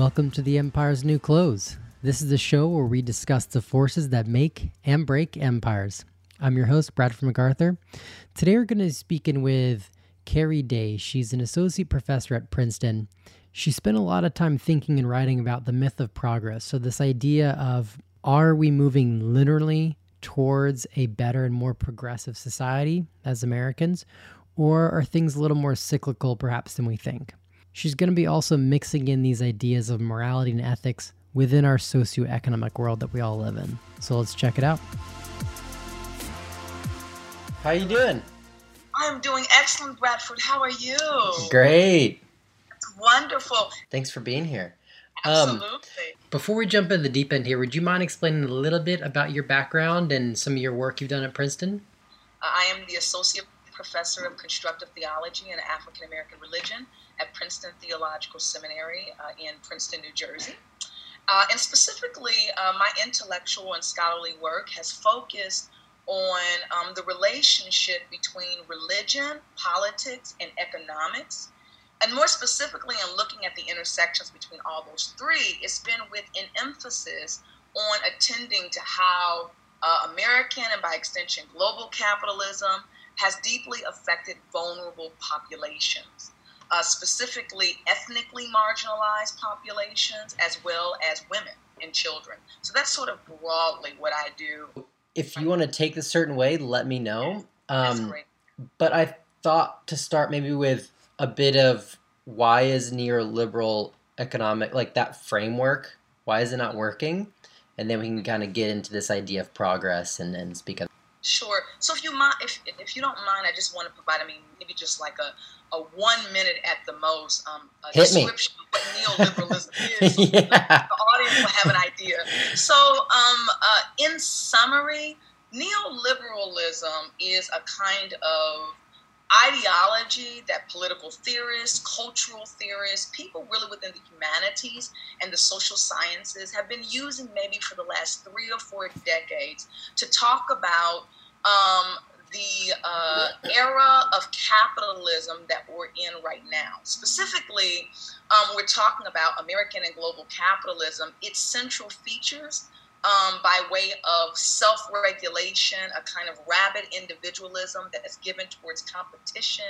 Welcome to the Empire's New Clothes. This is the show where we discuss the forces that make and break empires. I'm your host, Bradford MacArthur. Today we're going to be speaking with Keri Day. She's an associate professor at Princeton. She spent a lot of time thinking and writing about the myth of progress. So, this idea of are we moving literally towards a better and more progressive society as Americans, or are things a little more cyclical perhaps than we think? She's going to be also mixing in these ideas of morality and ethics within our socioeconomic world that we all live in. So let's check it out. How you doing? I'm doing excellent, Bradford. How are you? Great. It's wonderful. Thanks for being here. Absolutely. Um, before we jump in the deep end here, would you mind explaining a little bit about your background and some of your work you've done at Princeton? I am the associate professor of constructive theology and African American religion at Princeton Theological Seminary uh, in Princeton, New Jersey. Uh, and specifically, uh, my intellectual and scholarly work has focused on um, the relationship between religion, politics, and economics. And more specifically, in looking at the intersections between all those three, it's been with an emphasis on attending to how uh, American and by extension global capitalism has deeply affected vulnerable populations uh, specifically ethnically marginalized populations, as well as women and children. So that's sort of broadly what I do. If you want to take this certain way, let me know. Um, but I thought to start maybe with a bit of why is neoliberal economic like that framework? Why is it not working? And then we can kind of get into this idea of progress and, and speak of. Sure. So if you mind, if, if you don't mind, I just want to provide, I mean, maybe just like a a one minute at the most um, a Hit description me. of what neoliberalism is. So yeah. The audience will have an idea. So, um, uh, in summary, neoliberalism is a kind of ideology that political theorists, cultural theorists, people really within the humanities and the social sciences have been using maybe for the last three or four decades to talk about um, the uh, era of capitalism that we're in right now. Specifically, um, we're talking about American and global capitalism, its central features. Um, by way of self regulation, a kind of rabid individualism that is given towards competition,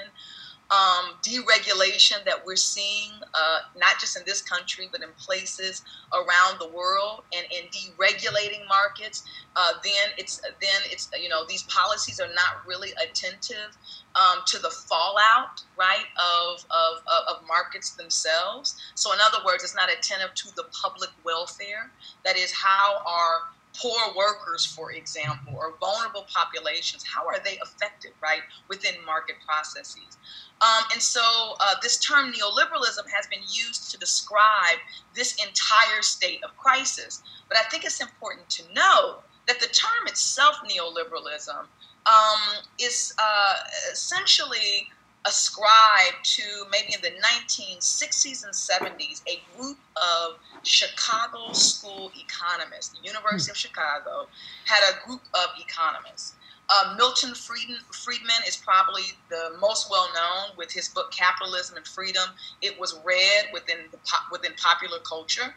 um, deregulation that we're seeing, uh, not just in this country, but in places around the world, and in deregulating markets, uh, then it's then it's you know these policies are not really attentive um, to the fallout, right, of, of, of markets themselves. So in other words, it's not attentive to the public welfare. That is how our poor workers, for example, or vulnerable populations, how are they affected, right, within market processes? Um, and so uh, this term neoliberalism has been used to describe this entire state of crisis. But I think it's important to know that the term itself, neoliberalism, um, is uh, essentially ascribed to maybe in the 1960s and 70s a group of Chicago school economists. The University of Chicago had a group of economists. Uh, Milton Friedman, Friedman is probably the most well known with his book Capitalism and Freedom. It was read within the within popular culture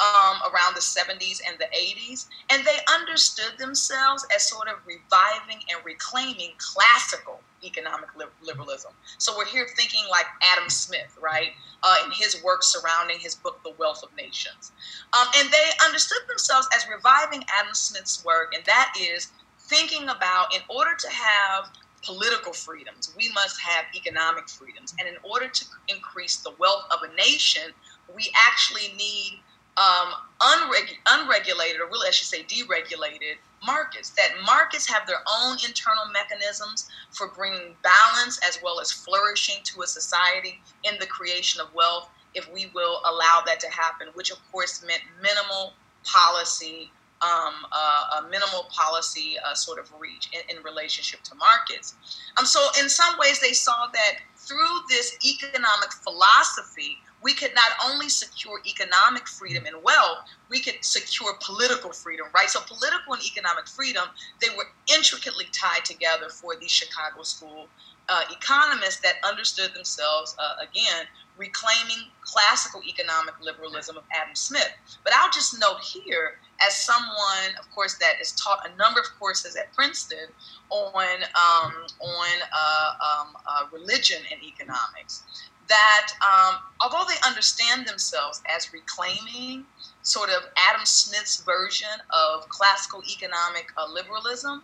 um, around the 70s and the 80s, and they understood themselves as sort of reviving and reclaiming classical economic liberalism. So we're here thinking like Adam Smith, right, uh, in his work surrounding his book, The Wealth of Nations. Um, and they understood themselves as reviving Adam Smith's work, and that is thinking about in order to have political freedoms, we must have economic freedoms. And in order to increase the wealth of a nation, we actually need um, unreg- unregulated, or really, I should say, deregulated markets. That markets have their own internal mechanisms for bringing balance as well as flourishing to a society in the creation of wealth, if we will allow that to happen, which of course meant minimal policy um, uh, a minimal policy uh, sort of reach in, in, relationship to markets. Um, so, in some ways, they saw that through this economic philosophy, we could not only secure economic freedom and wealth, we could secure political freedom, right? So, political and economic freedom, they were intricately tied together for the Chicago School uh, economists that understood themselves, uh, again, reclaiming classical economic liberalism of Adam Smith. But I'll just note here, as someone, of course, that has taught a number of courses at Princeton on um, on uh, um, uh, religion and economics, that um, although they understand themselves as reclaiming sort of Adam Smith's version of classical economic uh, liberalism,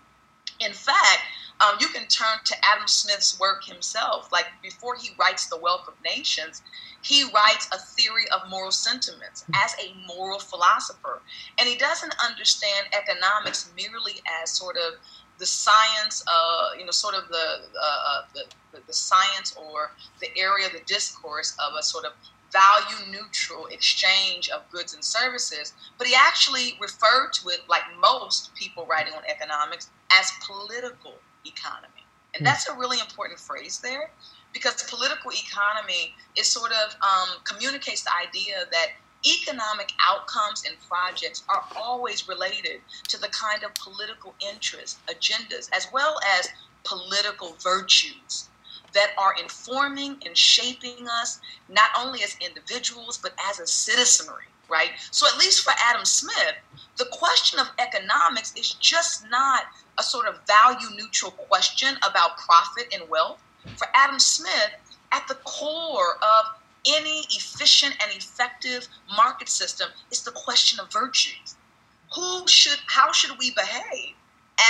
in fact, um, you can turn to Adam Smith's work himself. Like before he writes The Wealth of Nations, he writes a theory of moral sentiments as a moral philosopher. And he doesn't understand economics merely as sort of the science, uh, you know, sort of the, uh, the, the science or the area, the discourse of a sort of value neutral exchange of goods and services, but he actually referred to it, like most people writing on economics, as political economy. And hmm. that's a really important phrase there because political economy is sort of um, communicates the idea that economic outcomes and projects are always related to the kind of political interests, agendas, as well as political virtues that are informing and shaping us, not only as individuals, but as a citizenry, right? So, at least for Adam Smith, the question of economics is just not a sort of value neutral question about profit and wealth. For Adam Smith, at the core of any efficient and effective market system is the question of virtues. Who should, how should we behave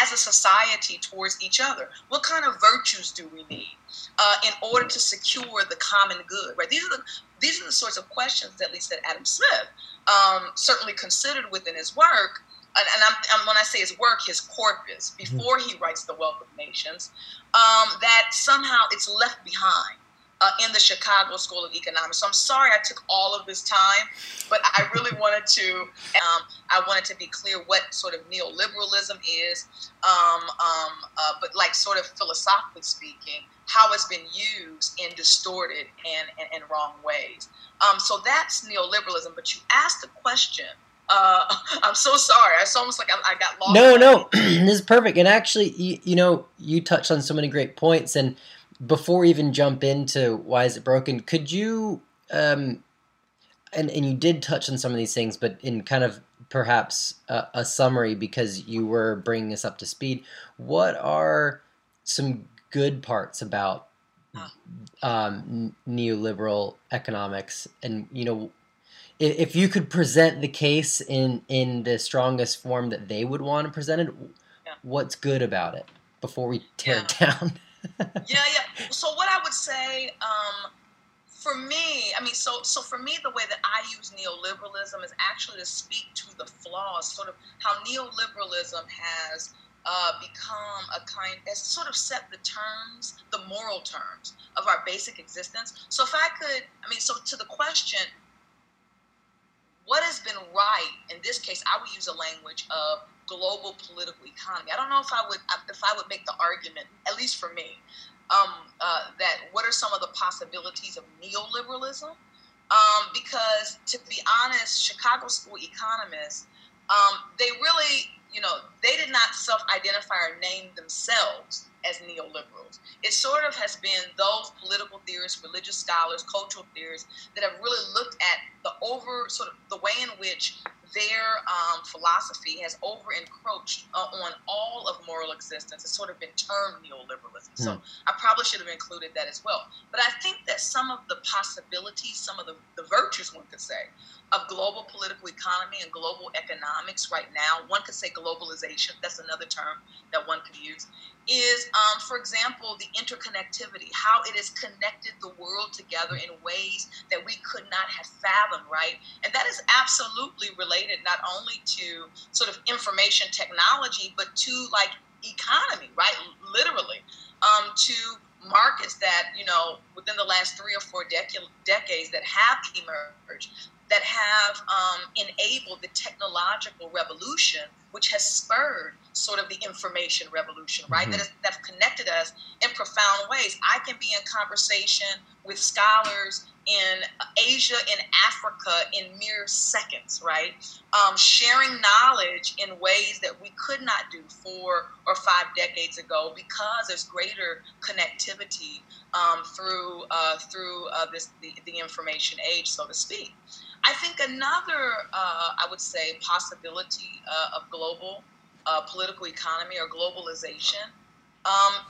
as a society towards each other? What kind of virtues do we need uh, in order to secure the common good? Right. These are the these are the sorts of questions, at least that Adam Smith um, certainly considered within his work. And, and, I'm, when I say his work, his corpus, before he writes The Wealth of Nations, um, that somehow it's left behind uh, in the Chicago School of Economics. So I'm sorry I took all of this time, but I really wanted to um, I wanted to be clear what sort of neoliberalism is, um, um, uh, but like sort of philosophically speaking, how it's been used in distorted and, and, and wrong ways. Um, so that's neoliberalism. But you asked the question. Uh, I'm so sorry. It's almost like I, I got lost. No, no, this is perfect. And actually, you, you know, you touched on so many great points and before we even jump into why is it broken, could you um, and and you did touch on some of these things, but in kind of perhaps a, a summary because you were bringing us up to speed. What are some good parts about um, neoliberal economics, and you know, if, if you could present the case in in the strongest form that they would want to present it, yeah. what's good about it before we tear yeah. it down? Yeah, yeah. So what I would say, um, for me, I mean, so so for me, the way that I use neoliberalism is actually to speak to the flaws, sort of how neoliberalism has uh, become a kind, has sort of set the terms, the moral terms of our basic existence. So if I could, I mean, so to the question, what has been right in this case, I would use a language of global political economy. I don't know if I would if I would make the argument, at least for me, um, uh, that what are some of the possibilities of neoliberalism? Um, because to be honest, Chicago school economists, um, they really, you know, they did not self-identify or name themselves as neoliberals. It sort of has been those political theorists, religious scholars, cultural theorists that have really looked at the over sort of the way in which their um, philosophy has over encroached uh, on all of moral existence. It's sort of been termed neoliberalism. Mm. So hmm. I probably should have included that as well. But I think that some of the possibilities, some of the, the virtues, one could say, of global political economy and global economics right now, one could say globalization, that's another term that one could use, is, um, for example, the interconnectivity, how it has connected the world together in ways that we could not have fathomed, right? And that is absolutely related not only to sort of information technology, but to like economy, right? Literally, um, to markets that, you know, within the last three or four dec- decades that have emerged that have um, enabled the technological revolution, which has spurred sort of the information revolution, right? Mm-hmm. That, is, that have connected us in profound ways. I can be in conversation with scholars in Asia, in Africa, in mere seconds, right? Um, sharing knowledge in ways that we could not do four or five decades ago because there's greater connectivity um, through uh, through uh, this the, the, information age, so to speak. I think another, uh, I would say, possibility uh, of global uh, political economy or globalization um,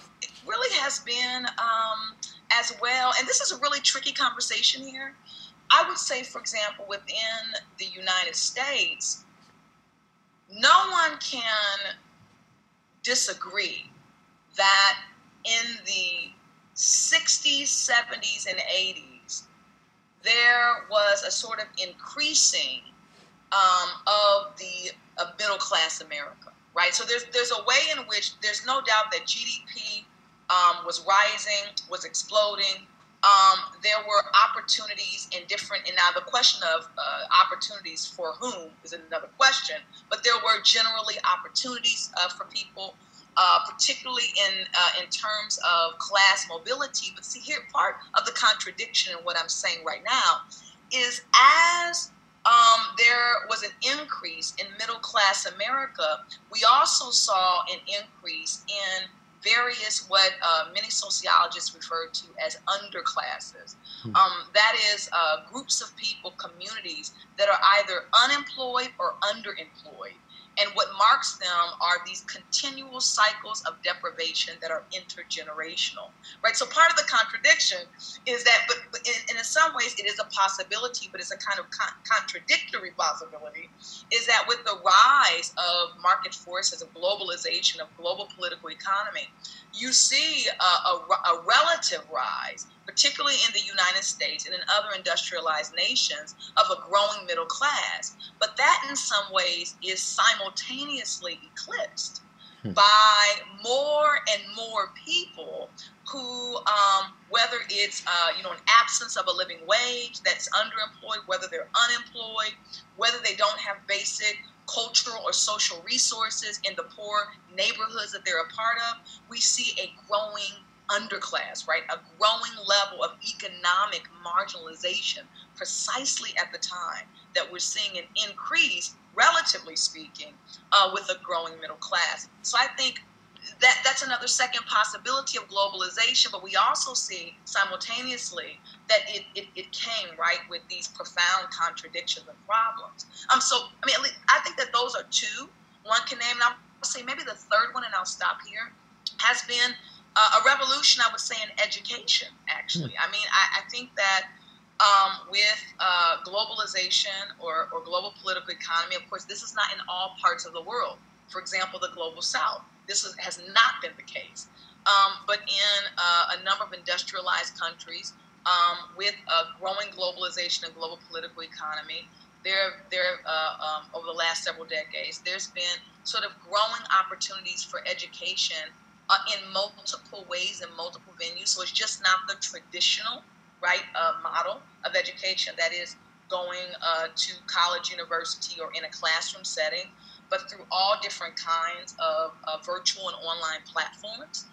really has been um, as well, and this is a really tricky conversation here. I would say, for example, within the United States, no one can disagree that in the 60s, 70s, and 80s, there was a sort of increasing um, of the of middle class America right? So there's there's a way in which there's no doubt that GDP um, was rising, was exploding. Um, there were opportunities in different, and now the question of uh, opportunities for whom is another question, but there were generally opportunities uh, for people, uh, particularly in uh, in terms of class mobility. But see, here part of the contradiction in what I'm saying right now is as um, there was an increase in middle class America. We also saw an increase in various what uh, many sociologists refer to as underclasses. Hmm. Um, that is uh, groups of people, communities that are either unemployed or underemployed. And what marks them are these continual cycles of deprivation that are intergenerational, right? So part of the contradiction is that, but, but in, in, some ways it is a possibility, but it's a kind of con- contradictory possibility, is that with the rise of market forces, of globalization, of global political economy, you see a, a, a relative rise particularly in the United States and in other industrialized nations, of a growing middle class. But that, in some ways, is simultaneously eclipsed hmm. by more and more people who, um, whether it's uh, you know an absence of a living wage that's underemployed, whether they're unemployed, whether they don't have basic cultural or social resources in the poor neighborhoods that they're a part of, we see a growing underclass, right? A growing level of economic marginalization precisely at the time that we're seeing an increase, relatively speaking, uh, with a growing middle class. So I think that that's another second possibility of globalization, but we also see simultaneously that it, it, it came right with these profound contradictions and problems. Um, so I mean, I think that those are two. One can name, and I'll say maybe the third one, and I'll stop here. Has been uh, a revolution, I would say, in education, actually. Mm. I mean, I, I, think that um, with uh, globalization or, or global political economy, of course, this is not in all parts of the world. For example, the global south, this is, has not been the case. Um, but in uh, a number of industrialized countries, um, with a growing globalization and global political economy, there, there uh, um, over the last several decades, there's been sort of growing opportunities for education uh, in multiple ways in multiple venues. So it's just not the traditional right uh, model of education that is going uh, to college, university, or in a classroom setting, but through all different kinds of virtual and online platforms.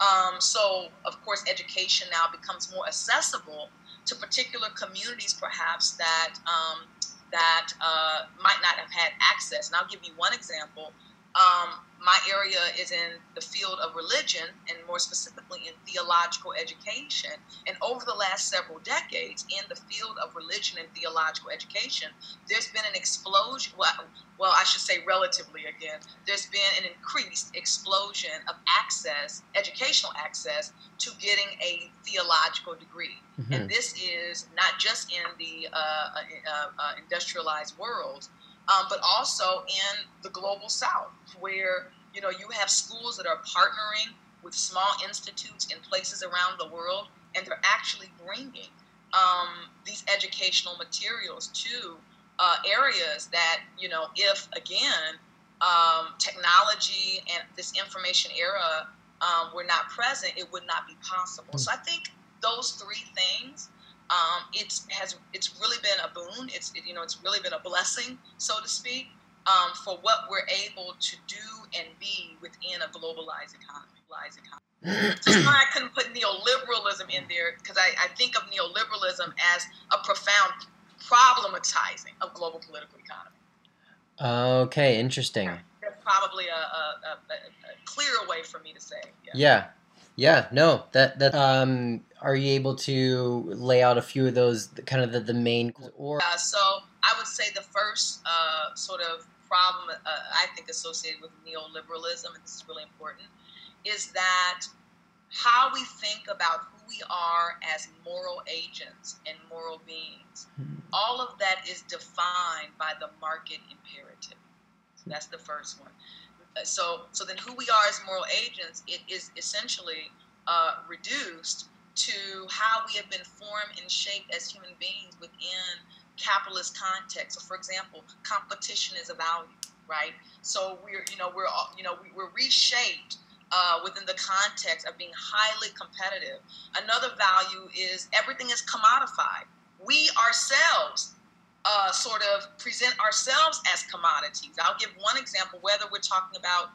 Um, so, of course, education now becomes more accessible to particular communities, perhaps that um, that uh, might not have had access. And I'll give you one example. Um, my area is in the field of religion and more specifically in theological education. And over the last several decades, in the field of religion and theological education, there's been an explosion. Well, well, I should say relatively again, there's been an increased explosion of access, educational access, to getting a theological degree. Mm-hmm. And this is not just in the uh, uh, uh, industrialized world um, but also in the global south, where you know you have schools that are partnering with small institutes in places around the world, and they're actually bringing um, these educational materials to uh, areas that you know, if again um, technology and this information era um, were not present, it would not be possible. So I think those three things um, it's has it's really been a boon. It's it, you know it's really been a blessing, so to speak, um, for what we're able to do and be within a globalized economy. Globalized economy. so I couldn't put neoliberalism in there because I, I think of neoliberalism as a profound problematizing of global political economy. Okay, interesting. That's probably a, a, a, a clearer way for me to say. Yeah. yeah. Yeah, no, that that um, are you able to lay out a few of those kind of the, the main or uh, so I would say the first uh, sort of problem uh, I think associated with neoliberalism, and this is really important, is that how we think about who we are as moral agents and moral beings, hmm. all of that is defined by the market imperative. So that's the first one. Uh, so, so then who we are as moral agents, it is essentially uh, reduced to how we have been formed and shaped as human beings within capitalist context. So, for example, competition is a value, right? So we're, you know, we're, all, you know, we, we're reshaped uh, within the context of being highly competitive. Another value is everything is commodified. We ourselves uh, sort of present ourselves as commodities. I'll give one example, whether we're talking about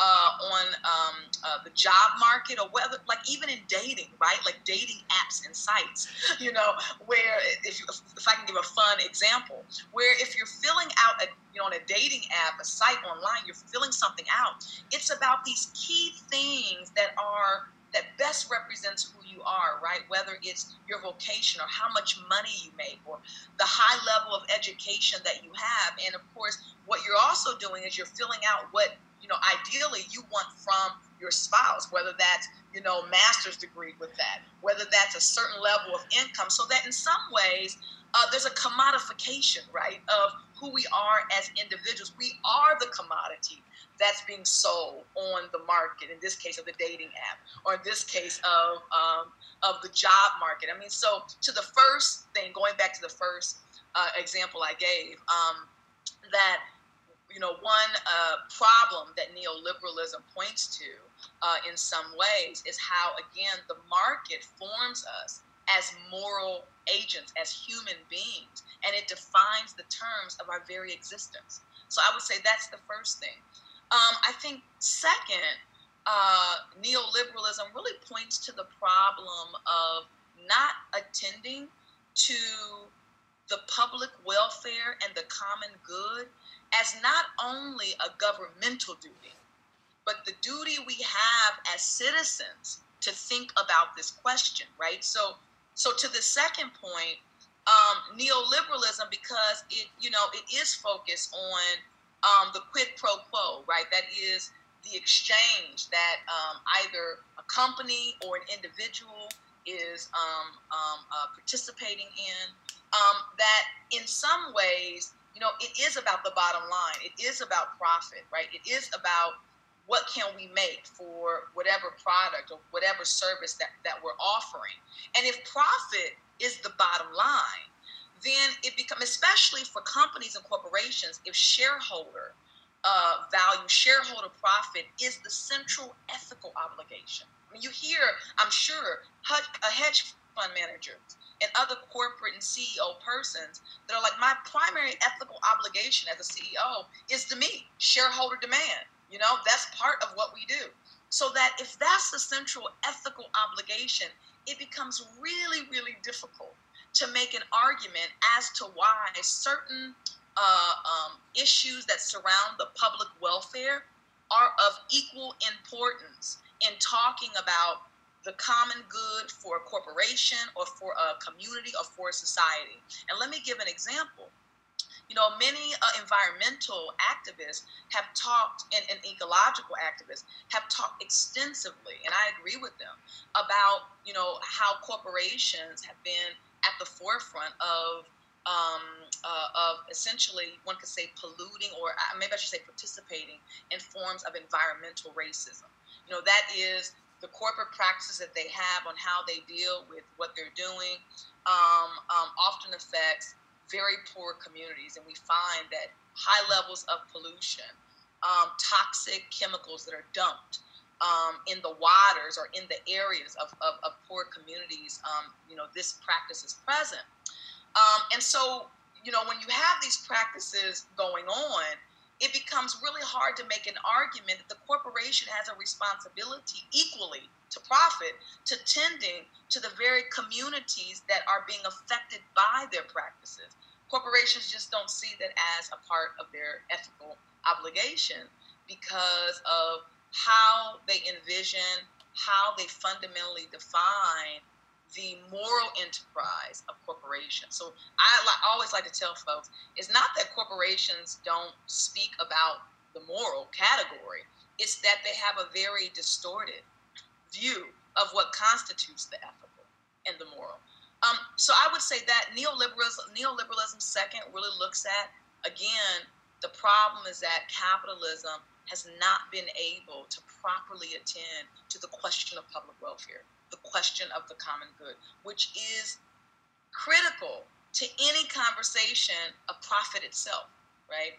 uh, on um, uh, the job market or whether, like, even in dating, right? Like dating apps and sites, you know, where if, you, if I can give a fun example, where if you're filling out a, you know, on a dating app, a site online, you're filling something out, it's about these key things that are that best represents who you are, right? Whether it's your vocation or how much money you make or the high level of education that you have. And of course, what you're also doing is you're filling out what you know, ideally you want from your spouse, whether that's, you know, master's degree with that, whether that's a certain level of income, so that in some ways uh, there's a commodification, right, of who we are as individuals. We are the commodity that's being sold on the market, in this case of the dating app, or in this case of, um, of the job market. I mean, so to the first thing, going back to the first uh, example I gave, um, that you know, one uh, problem that neoliberalism points to uh, in some ways is how, again, the market forms us as moral agents, as human beings, and it defines the terms of our very existence. So I would say that's the first thing. Um, I think, second, uh, neoliberalism really points to the problem of not attending to the public welfare and the common good as not only a governmental duty, but the duty we have as citizens to think about this question, right? So, so to the second point, um, neoliberalism, because it, you know, it is focused on um, the quid pro quo, right? That is the exchange that um, either a company or an individual is um, um, uh, participating in. Um, that in some ways you know, it is about the bottom line. It is about profit, right? It is about what can we make for whatever product or whatever service that, that we're offering. And if profit is the bottom line, then it becomes, especially for companies and corporations, if shareholder uh, value, shareholder profit is the central ethical obligation. I mean, you hear, I'm sure, a hedge fund manager and other corporate and CEO persons that are like, my primary ethical obligation as a CEO is to meet shareholder demand. You know, that's part of what we do. So that if that's the central ethical obligation, it becomes really, really difficult to make an argument as to why certain uh, um, issues that surround the public welfare are of equal importance in talking about the common good for a corporation or for a community or for a society. And let me give an example. You know, many uh, environmental activists have talked, and, and, ecological activists have talked extensively, and I agree with them, about, you know, how corporations have been at the forefront of um, uh, of essentially, one could say, polluting, or uh, maybe I should say, participating in forms of environmental racism. You know, that is the corporate practices that they have on how they deal with what they're doing um, um, often affects very poor communities. And we find that high levels of pollution, um, toxic chemicals that are dumped um, in the waters or in the areas of, of, of poor communities, um, you know, this practice is present. Um, and so, you know, when you have these practices going on, it becomes really hard to make an argument that the corporation has a responsibility equally to profit to tending to the very communities that are being affected by their practices. Corporations just don't see that as a part of their ethical obligation because of how they envision, how they fundamentally define the moral enterprise of corporations. So I li- always like to tell folks it's not that corporations don't speak about the moral category, it's that they have a very distorted view of what constitutes the ethical and the moral. Um, so I would say that neoliberalism, neoliberalism second really looks at again the problem is that capitalism has not been able to properly attend to the question of public welfare the question of the common good, which is critical to any conversation of profit itself, right?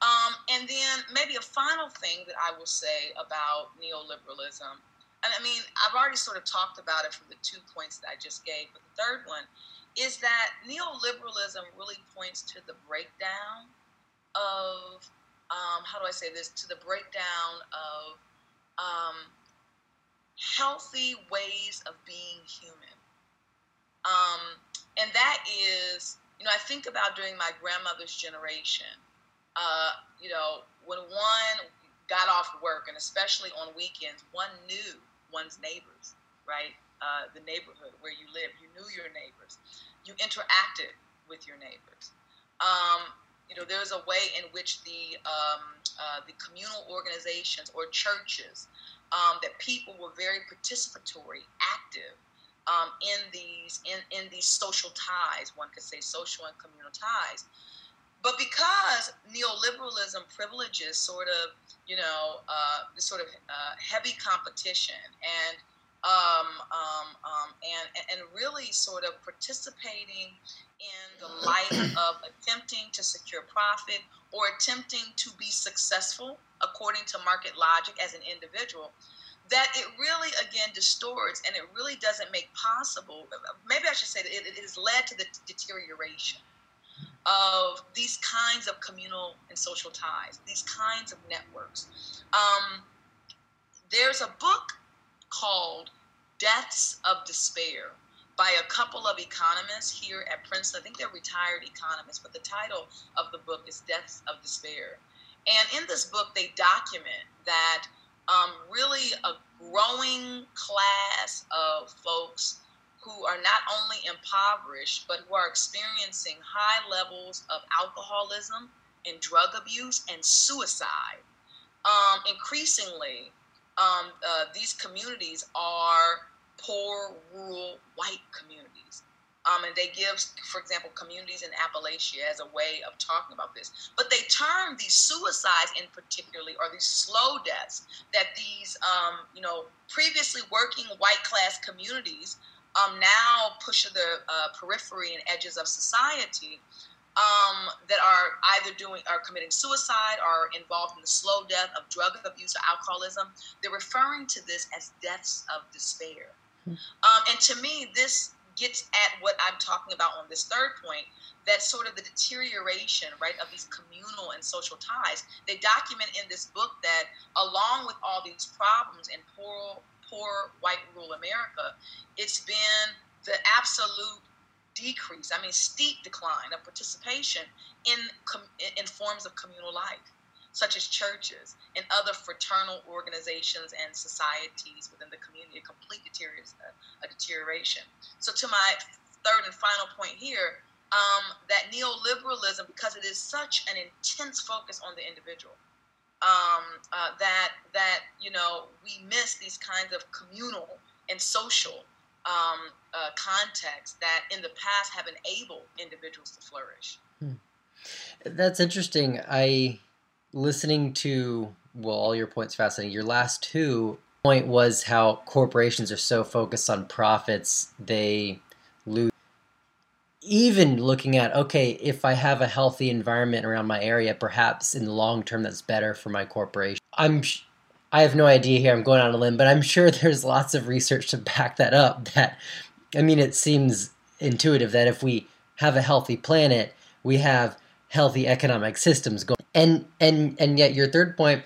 Um, and then maybe a final thing that I will say about neoliberalism, and I mean, I've already sort of talked about it from the two points that I just gave, but the third one is that neoliberalism really points to the breakdown of, um, how do I say this, to the breakdown of um, healthy ways of being human. Um, and that is, you know, I think about during my grandmother's generation, uh, you know, when one got off work, and especially on weekends, one knew one's neighbors, right? Uh, the neighborhood where you live, you knew your neighbors, you interacted with your neighbors. Um, you know, there's a way in which the um, uh, the communal organizations or churches um, that people were very participatory, active um, in these in, in these social ties. One could say social and communal ties. But because neoliberalism privileges sort of, you know, uh, this sort of uh, heavy competition and um, um, um, and and really sort of participating in the light of attempting to secure profit or attempting to be successful according to market logic as an individual that it really again distorts and it really doesn't make possible maybe i should say that it, it has led to the deterioration of these kinds of communal and social ties these kinds of networks. Um, there's a book called deaths of despair by a couple of economists here at Princeton. I think they're retired economists, but the title of the book is Deaths of Despair. And in this book, they document that um, really a growing class of folks who are not only impoverished, but who are experiencing high levels of alcoholism and drug abuse and suicide. Um, increasingly, um, uh, these communities are poor, rural, white communities. Um, and they give, for example, communities in Appalachia as a way of talking about this. But they term these suicides in particularly, or these slow deaths, that these, um, you know, previously working white class communities um, now push to the uh, periphery and edges of society um, that are either doing are committing suicide or involved in the slow death of drug abuse or alcoholism. They're referring to this as deaths of despair. Hmm. Um, and to me, this gets at what I'm talking about on this third point that sort of the deterioration, right, of these communal and social ties. They document in this book that along with all these problems in poor, poor white rural America, it's been the absolute decrease, I mean, steep decline of participation in, in forms of communal life such as churches and other fraternal organizations and societies within the community, a complete a deterioration. So, to my third and final point here, um, that neoliberalism, because it is such an intense focus on the individual, um, uh, that that you know we miss these kinds of communal and social um, uh, contexts that in the past have enabled individuals to flourish. Hmm. That's interesting. I listening to well, all your points fascinating. Your last two point was how corporations are so focused on profits they lose. Even looking at okay, if I have a healthy environment around my area, perhaps in the long term that's better for my corporation. I'm I have no idea here. I'm going on a limb, but I'm sure there's lots of research to back that up. That I mean, it seems intuitive that if we have a healthy planet, we have healthy economic systems going. And and and yet your third point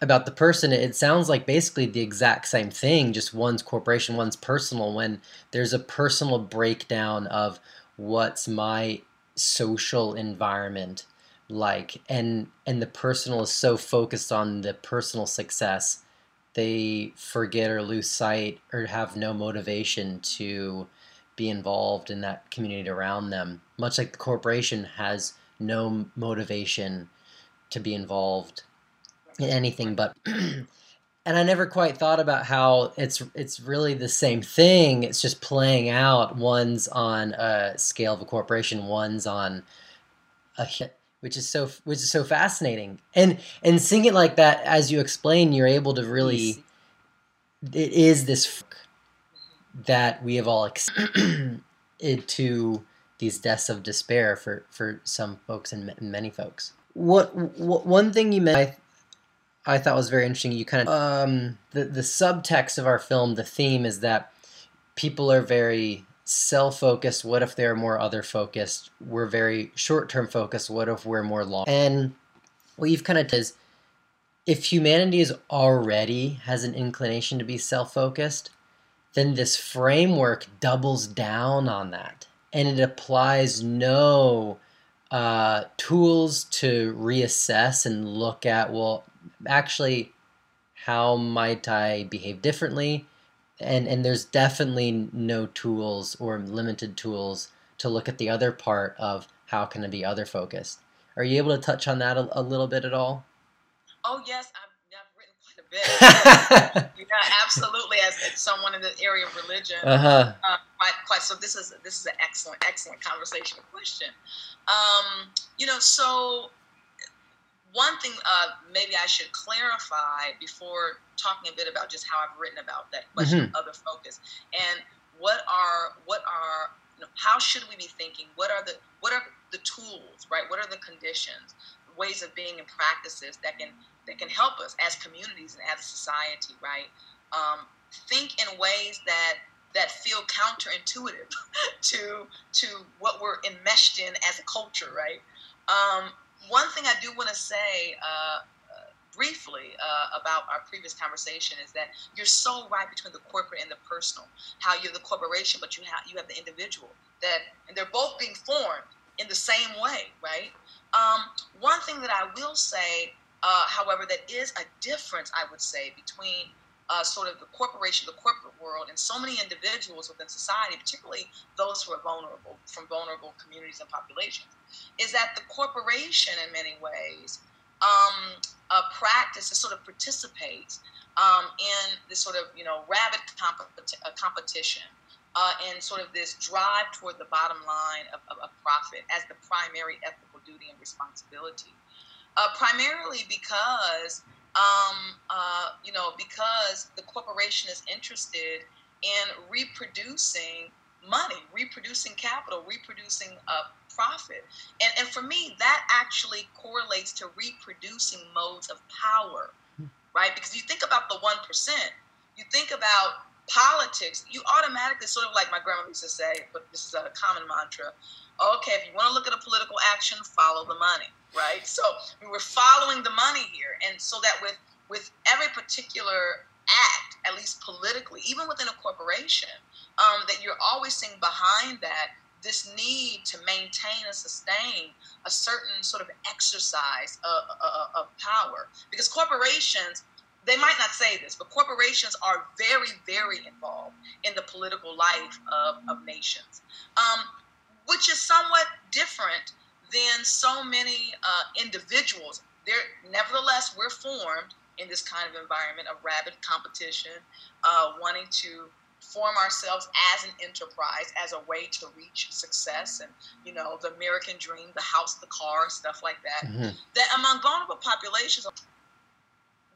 about the person, it sounds like basically the exact same thing, just one's corporation, one's personal. When there's a personal breakdown of what's my social environment like, and and the personal is so focused on the personal success, they forget or lose sight or have no motivation to be involved in that community around them. Much like the corporation has no motivation to be involved in anything but and I never quite thought about how it's it's really the same thing. It's just playing out. One's on a scale of a corporation, one's on a which is so which is so fascinating. And and seeing it like that, as you explain, you're able to really. It is this that we have all to these deaths of despair for for some folks and many folks. What, what one thing you mentioned I, I thought was very interesting. You kind of um, the the subtext of our film, the theme is that people are very self focused. What if they're more other focused? We're very short term focused. What if we're more long? And what you've kind of is if humanity is already has an inclination to be self focused, then this framework doubles down on that and it applies no uh, tools to reassess and look at well actually how might i behave differently and and there's definitely no tools or limited tools to look at the other part of how can it be other focused are you able to touch on that a, a little bit at all? Oh yes i've, I've written quite a bit. Yeah absolutely as, as, someone in the area of religion uh-huh. uh, quite, quite so this is this is an excellent excellent conversation question. Um, you know so one thing uh, maybe i should clarify before talking a bit about just how i've written about that question mm-hmm. of other focus and what are what are you know, how should we be thinking what are the what are the tools right what are the conditions ways of being and practices that can that can help us as communities and as a society right um, think in ways that that feel counterintuitive to to what we're enmeshed in as a culture, right? Um, one thing I do want to say uh, briefly uh, about our previous conversation is that you're so right between the corporate and the personal. How you're the corporation, but you have you have the individual. That and they're both being formed in the same way, right? Um, one thing that I will say, uh, however, that is a difference, I would say, between uh, sort of the corporation, the corporate world, and so many individuals within society, particularly those who are vulnerable from vulnerable communities and populations, is that the corporation, in many ways, um, uh, practice and sort of participates um, in this sort of you know rabid uh, competition. Uh, and sort of this drive toward the bottom line of, of, of profit as the primary ethical duty and responsibility. Uh, primarily because um, uh, you know, because the corporation is interested in reproducing money, reproducing capital, reproducing uh, profit. And, and for me, that actually correlates to reproducing modes of power, right? Because you think about the 1%, you think about politics, you automatically, sort of like my grandma used to say, but this is a common mantra okay, if you want to look at a political action, follow the money right? So we were following the money here, and so that with with every particular act, at least politically, even within a corporation, um, that you're always seeing behind that this need to maintain and sustain a certain sort of exercise of, of, of power, because corporations they might not say this, but corporations are very, very involved in the political life of, of nations, um, which is somewhat different than so many uh, individuals. There, nevertheless, we're formed in this kind of environment of rabid competition, uh, wanting to form ourselves as an enterprise, as a way to reach success, and you know the American dream, the house, the car, stuff like that. Mm-hmm. That among vulnerable populations,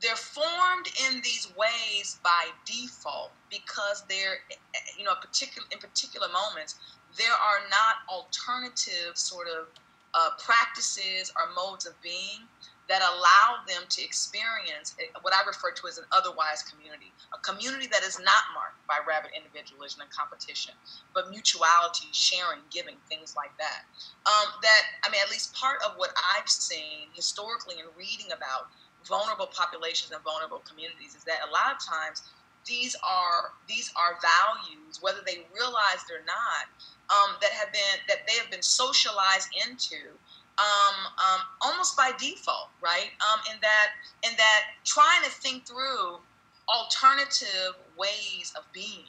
they're formed in these ways by default because they're, you know, particular in particular moments, there are not alternative sort of uh, practices or modes of being that allow them to experience what I refer to as an otherwise community, a community that is not marked by rabid individualism and competition, but mutuality, sharing, giving, things like that. Um, that, I mean, at least part of what I've seen historically in reading about vulnerable populations and vulnerable communities is that a lot of times these are these are values, whether they realize or not, um, that they have been socialized into um, um, almost by default, right? Um, in that in that trying to think through alternative ways of being.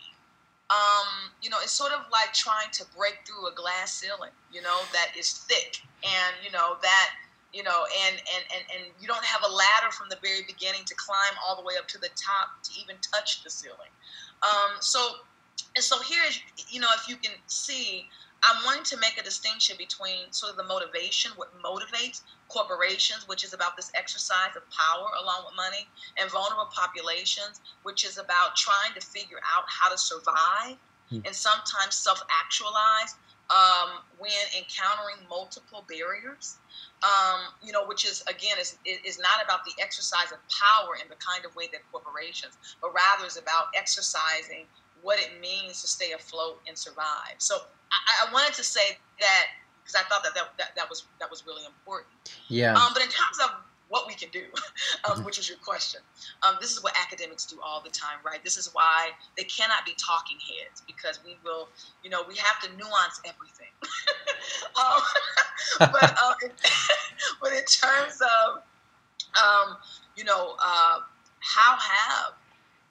Um, you know, it's sort of like trying to break through a glass ceiling, you know, that is thick and you know that you know, and, and, and, and you don't have a ladder from the very beginning to climb all the way up to the top to even touch the ceiling. Um, so, and so here is, you know, if you can see, I'm wanting to make a distinction between sort of the motivation, what motivates corporations, which is about this exercise of power along with money, and vulnerable populations, which is about trying to figure out how to survive hmm. and sometimes self actualize um, when encountering multiple barriers um, you know, which is again is is not about the exercise of power in the kind of way that corporations, but rather is about exercising what it means to stay afloat and survive. So I, I wanted to say that because I thought that that, that that was that was really important. Yeah. Um, but in terms of what we can do, um, mm-hmm. which is your question. Um, this is what academics do all the time, right? This is why they cannot be talking heads because we will, you know, we have to nuance everything. um, but, um, but in terms of, um, you know, uh, how have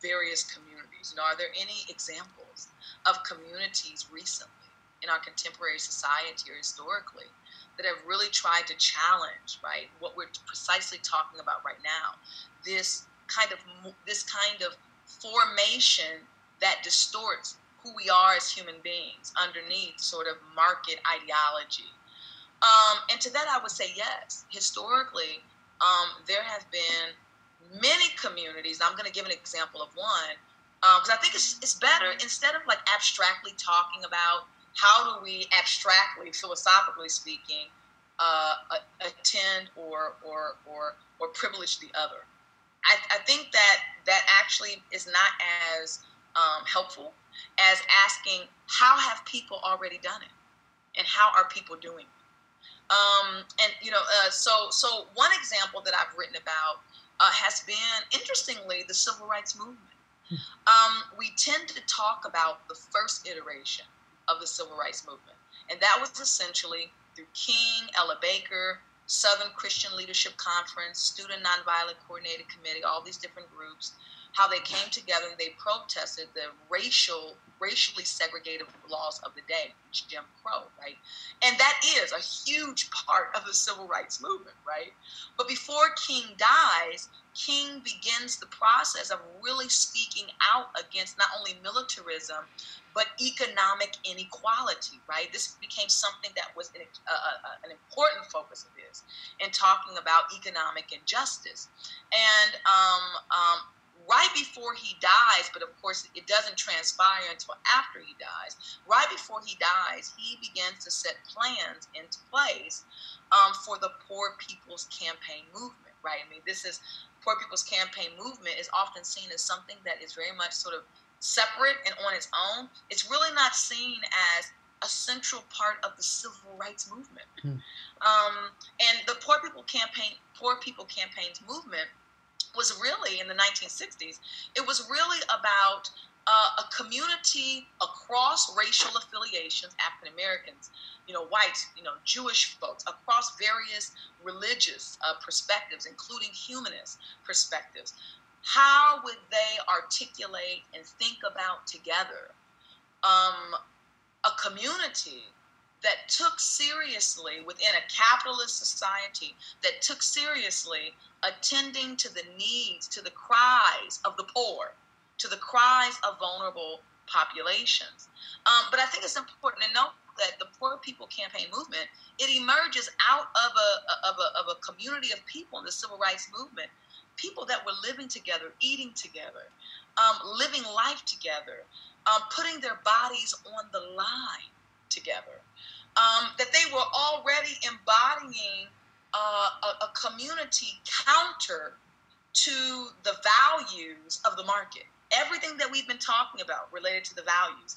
various communities, you know, are there any examples of communities recently in our contemporary society or historically that have really tried to challenge, right, what we're precisely talking about right now, this kind of this kind of formation that distorts who we are as human beings underneath sort of market ideology. Um, and to that, I would say yes. Historically, um, there have been many communities. I'm going to give an example of one because um, I think it's, it's better instead of like abstractly talking about how do we abstractly, philosophically speaking, uh, attend or or or or privilege the other? I, I think that that actually is not as um, helpful as asking how have people already done it, and how are people doing it. Um, and you know, uh, so so one example that I've written about uh, has been, interestingly, the civil rights movement. Hmm. Um, we tend to talk about the first iteration of the civil rights movement. And that was essentially through King, Ella Baker, Southern Christian Leadership Conference, Student Nonviolent Coordinated Committee, all these different groups, how they came together and they protested the racial, racially segregated laws of the day, Jim Crow, right? And that is a huge part of the civil rights movement, right? But before King dies, King begins the process of really speaking out against not only militarism, but economic inequality, right? This became something that was an, uh, uh, an important focus of his in talking about economic injustice. And um, um, right before he dies, but of course it doesn't transpire until after he dies, right before he dies, he begins to set plans into place um, for the Poor People's Campaign movement, right? I mean, this is Poor People's Campaign movement is often seen as something that is very much sort of separate and on its own, it's really not seen as a central part of the civil rights movement. Hmm. Um, and the Poor People Campaign, Poor People Campaigns movement was really in the 1960s. It was really about uh, a community across racial affiliations, African Americans, you know, whites, you know, Jewish folks, across various religious uh, perspectives, including humanist perspectives, how would they articulate and think about together um, a community that took seriously within a capitalist society that took seriously attending to the needs to the cries of the poor to the cries of vulnerable populations um, but i think it's important to note that the poor people campaign movement it emerges out of a, of a, of a community of people in the civil rights movement people that were living together, eating together, um, living life together, um, putting their bodies on the line together. Um, that they were already embodying uh, a, a community counter to the values of the market. Everything that we've been talking about related to the values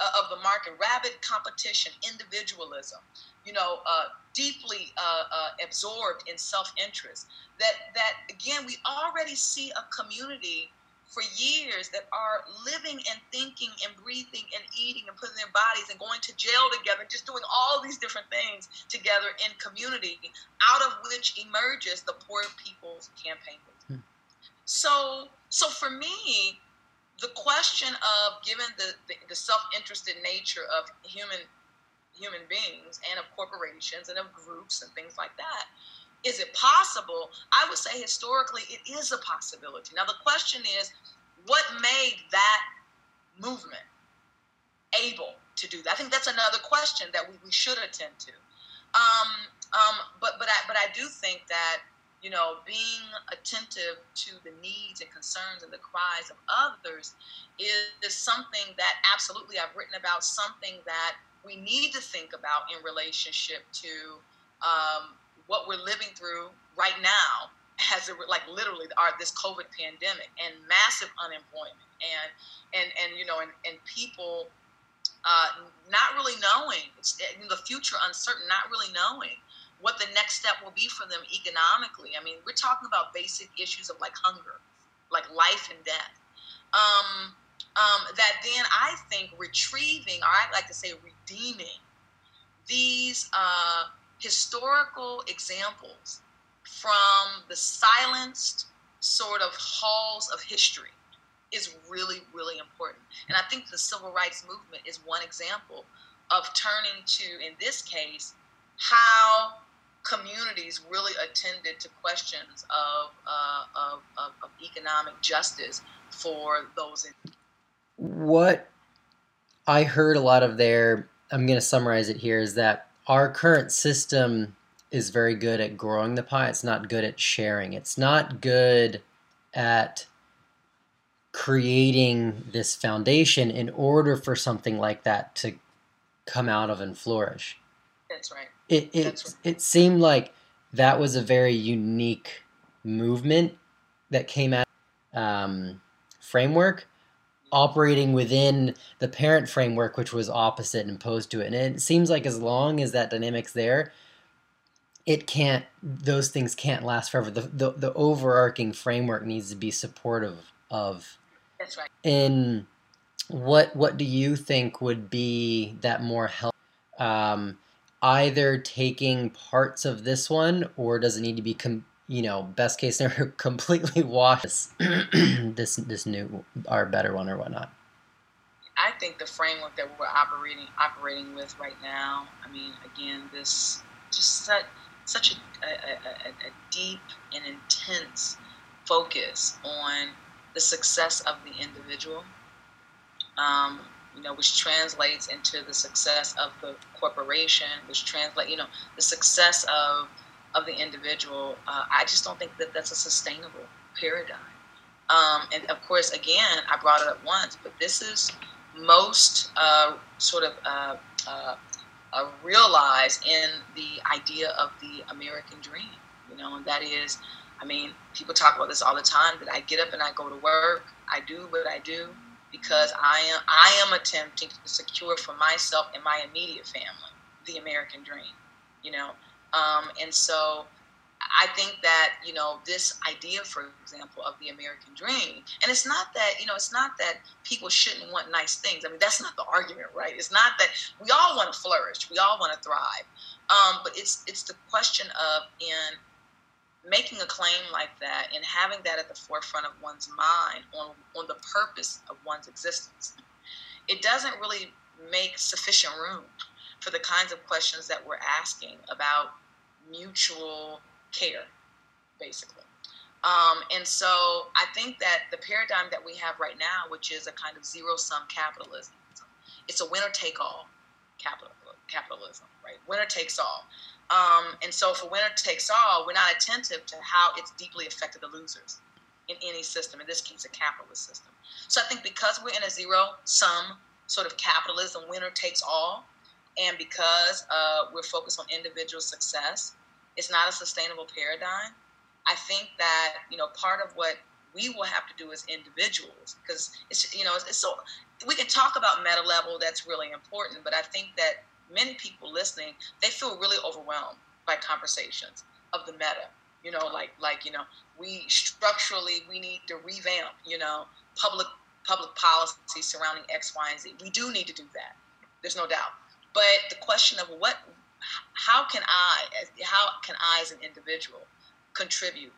uh, of the market, rabid competition, individualism, you know, uh, deeply uh, uh, absorbed in self-interest. That that again, we already see a community for years that are living and thinking and breathing and eating and putting their bodies and going to jail together, just doing all these different things together in community, out of which emerges the Poor People's Campaign. Hmm. So, so for me, the question of given the, the, the self-interested nature of human human beings and of corporations and of groups and things like that is it possible? I would say historically it is a possibility. Now, the question is what made that movement able to do that? I think that's another question that we, we should attend to. Um, um, but, but, I, but I do think that, you know, being attentive to the needs and concerns and the cries of others is, is something that absolutely I've written about, something that we need to think about in relationship to um, what we're living through right now as a, like literally our this COVID pandemic and massive unemployment and and and you know and, and people uh, not really knowing the future uncertain, not really knowing what the next step will be for them economically. I mean, we're talking about basic issues of like hunger, like life and death. Um, um, that then I think retrieving, or I like to say redeeming, these uh, historical examples from the silenced sort of halls of history is really, really important. And I think the civil rights movement is one example of turning to, in this case, how communities really attended to questions of, uh, of, of, of, economic justice for those. In- what I heard a lot of there, I'm going to summarize it here, is that our current system is very good at growing the pie. It's not good at sharing. It's not good at creating this foundation in order for something like that to come out of and flourish. That's right. It it it seemed like that was a very unique movement that came out um, framework operating within the parent framework, which was opposite and opposed to it. And it seems like as long as that dynamic's there, it can't; those things can't last forever. The the, the overarching framework needs to be supportive of. That's right. And what what do you think would be that more help? Um, either taking parts of this one, or does it need to be com- you know, best case scenario, completely wash this this new or better one or whatnot. I think the framework that we're operating operating with right now. I mean, again, this just such such a, a, a, a deep and intense focus on the success of the individual. Um, you know, which translates into the success of the corporation, which translate, you know, the success of of the individual, uh, I just don't think that that's a sustainable paradigm. Um, and of course, again, I brought it up once, but this is most uh, sort of uh, uh, uh realized in the idea of the American dream, you know, and that is, I mean, people talk about this all the time that I get up and I go to work, I do what I do because I am I am attempting to secure for myself and my immediate family the American dream, you know, um, and so I think that, you know, this idea, for example, of the American dream, and it's not that, you know, it's not that people shouldn't want nice things. I mean, that's not the argument, right? It's not that we all want to flourish, we all want to thrive. Um, but it's it's the question of in making a claim like that and having that at the forefront of one's mind on on the purpose of one's existence. It doesn't really make sufficient room for the kinds of questions that we're asking about mutual care, basically. Um, and so I think that the paradigm that we have right now, which is a kind of zero sum capitalism, it's a winner take all capital, capitalism, right? Winner takes all. Um, and so for winner takes all, we're not attentive to how it's deeply affected the losers in any system, in this case, a capitalist system. So I think because we're in a zero sum sort of capitalism, winner takes all, and because uh, we're focused on individual success, It's not a sustainable paradigm. I think that you know part of what we will have to do as individuals because it's you know it's, it's so we can talk about meta level that's really important but i think that many people listening they feel really overwhelmed by conversations of the meta you know like like you know we structurally we need to revamp you know public public policy surrounding x y and z we do need to do that there's no doubt but the question of what how can i how can i as an individual contribute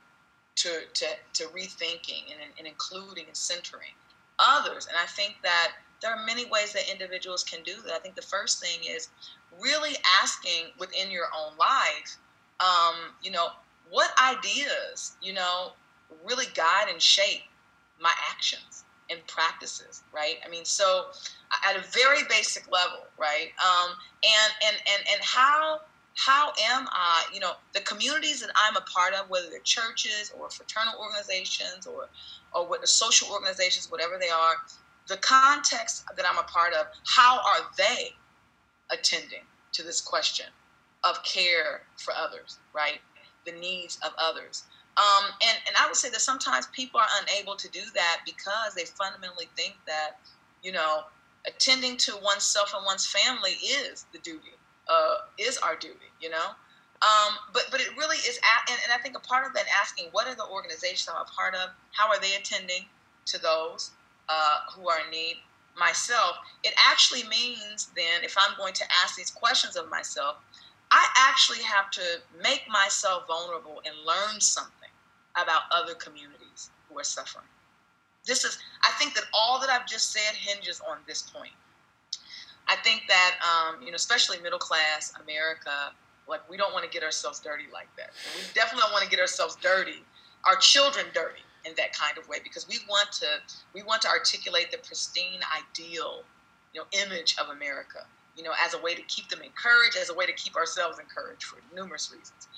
to, to, to rethinking and, and including and centering others. And I think that there are many ways that individuals can do that. I think the first thing is really asking within your own life, um, you know, what ideas, you know, really guide and shape my actions and practices, right? I mean, so at a very basic level, right? Um, and and and and how how am I, you know, the communities that I'm a part of, whether they're churches or fraternal organizations or, or what the social organizations, whatever they are, the context that I'm a part of, how are they attending to this question of care for others, right? The needs of others. Um, and, and I would say that sometimes people are unable to do that because they fundamentally think that, you know, attending to oneself and one's family is the duty uh, is our duty, you know. Um, but but it really is, at, and, and I think a part of that asking what are the organizations I'm a part of, how are they attending to those uh, who are in need. Myself, it actually means then if I'm going to ask these questions of myself, I actually have to make myself vulnerable and learn something about other communities who are suffering. This is, I think that all that I've just said hinges on this point. I think that um, you know, especially middle class America, like we don't want to get ourselves dirty like that. We definitely don't want to get ourselves dirty, our children dirty in that kind of way because we want to we want to articulate the pristine ideal, you know, image of America, you know, as a way to keep them encouraged, as a way to keep ourselves encouraged for numerous reasons.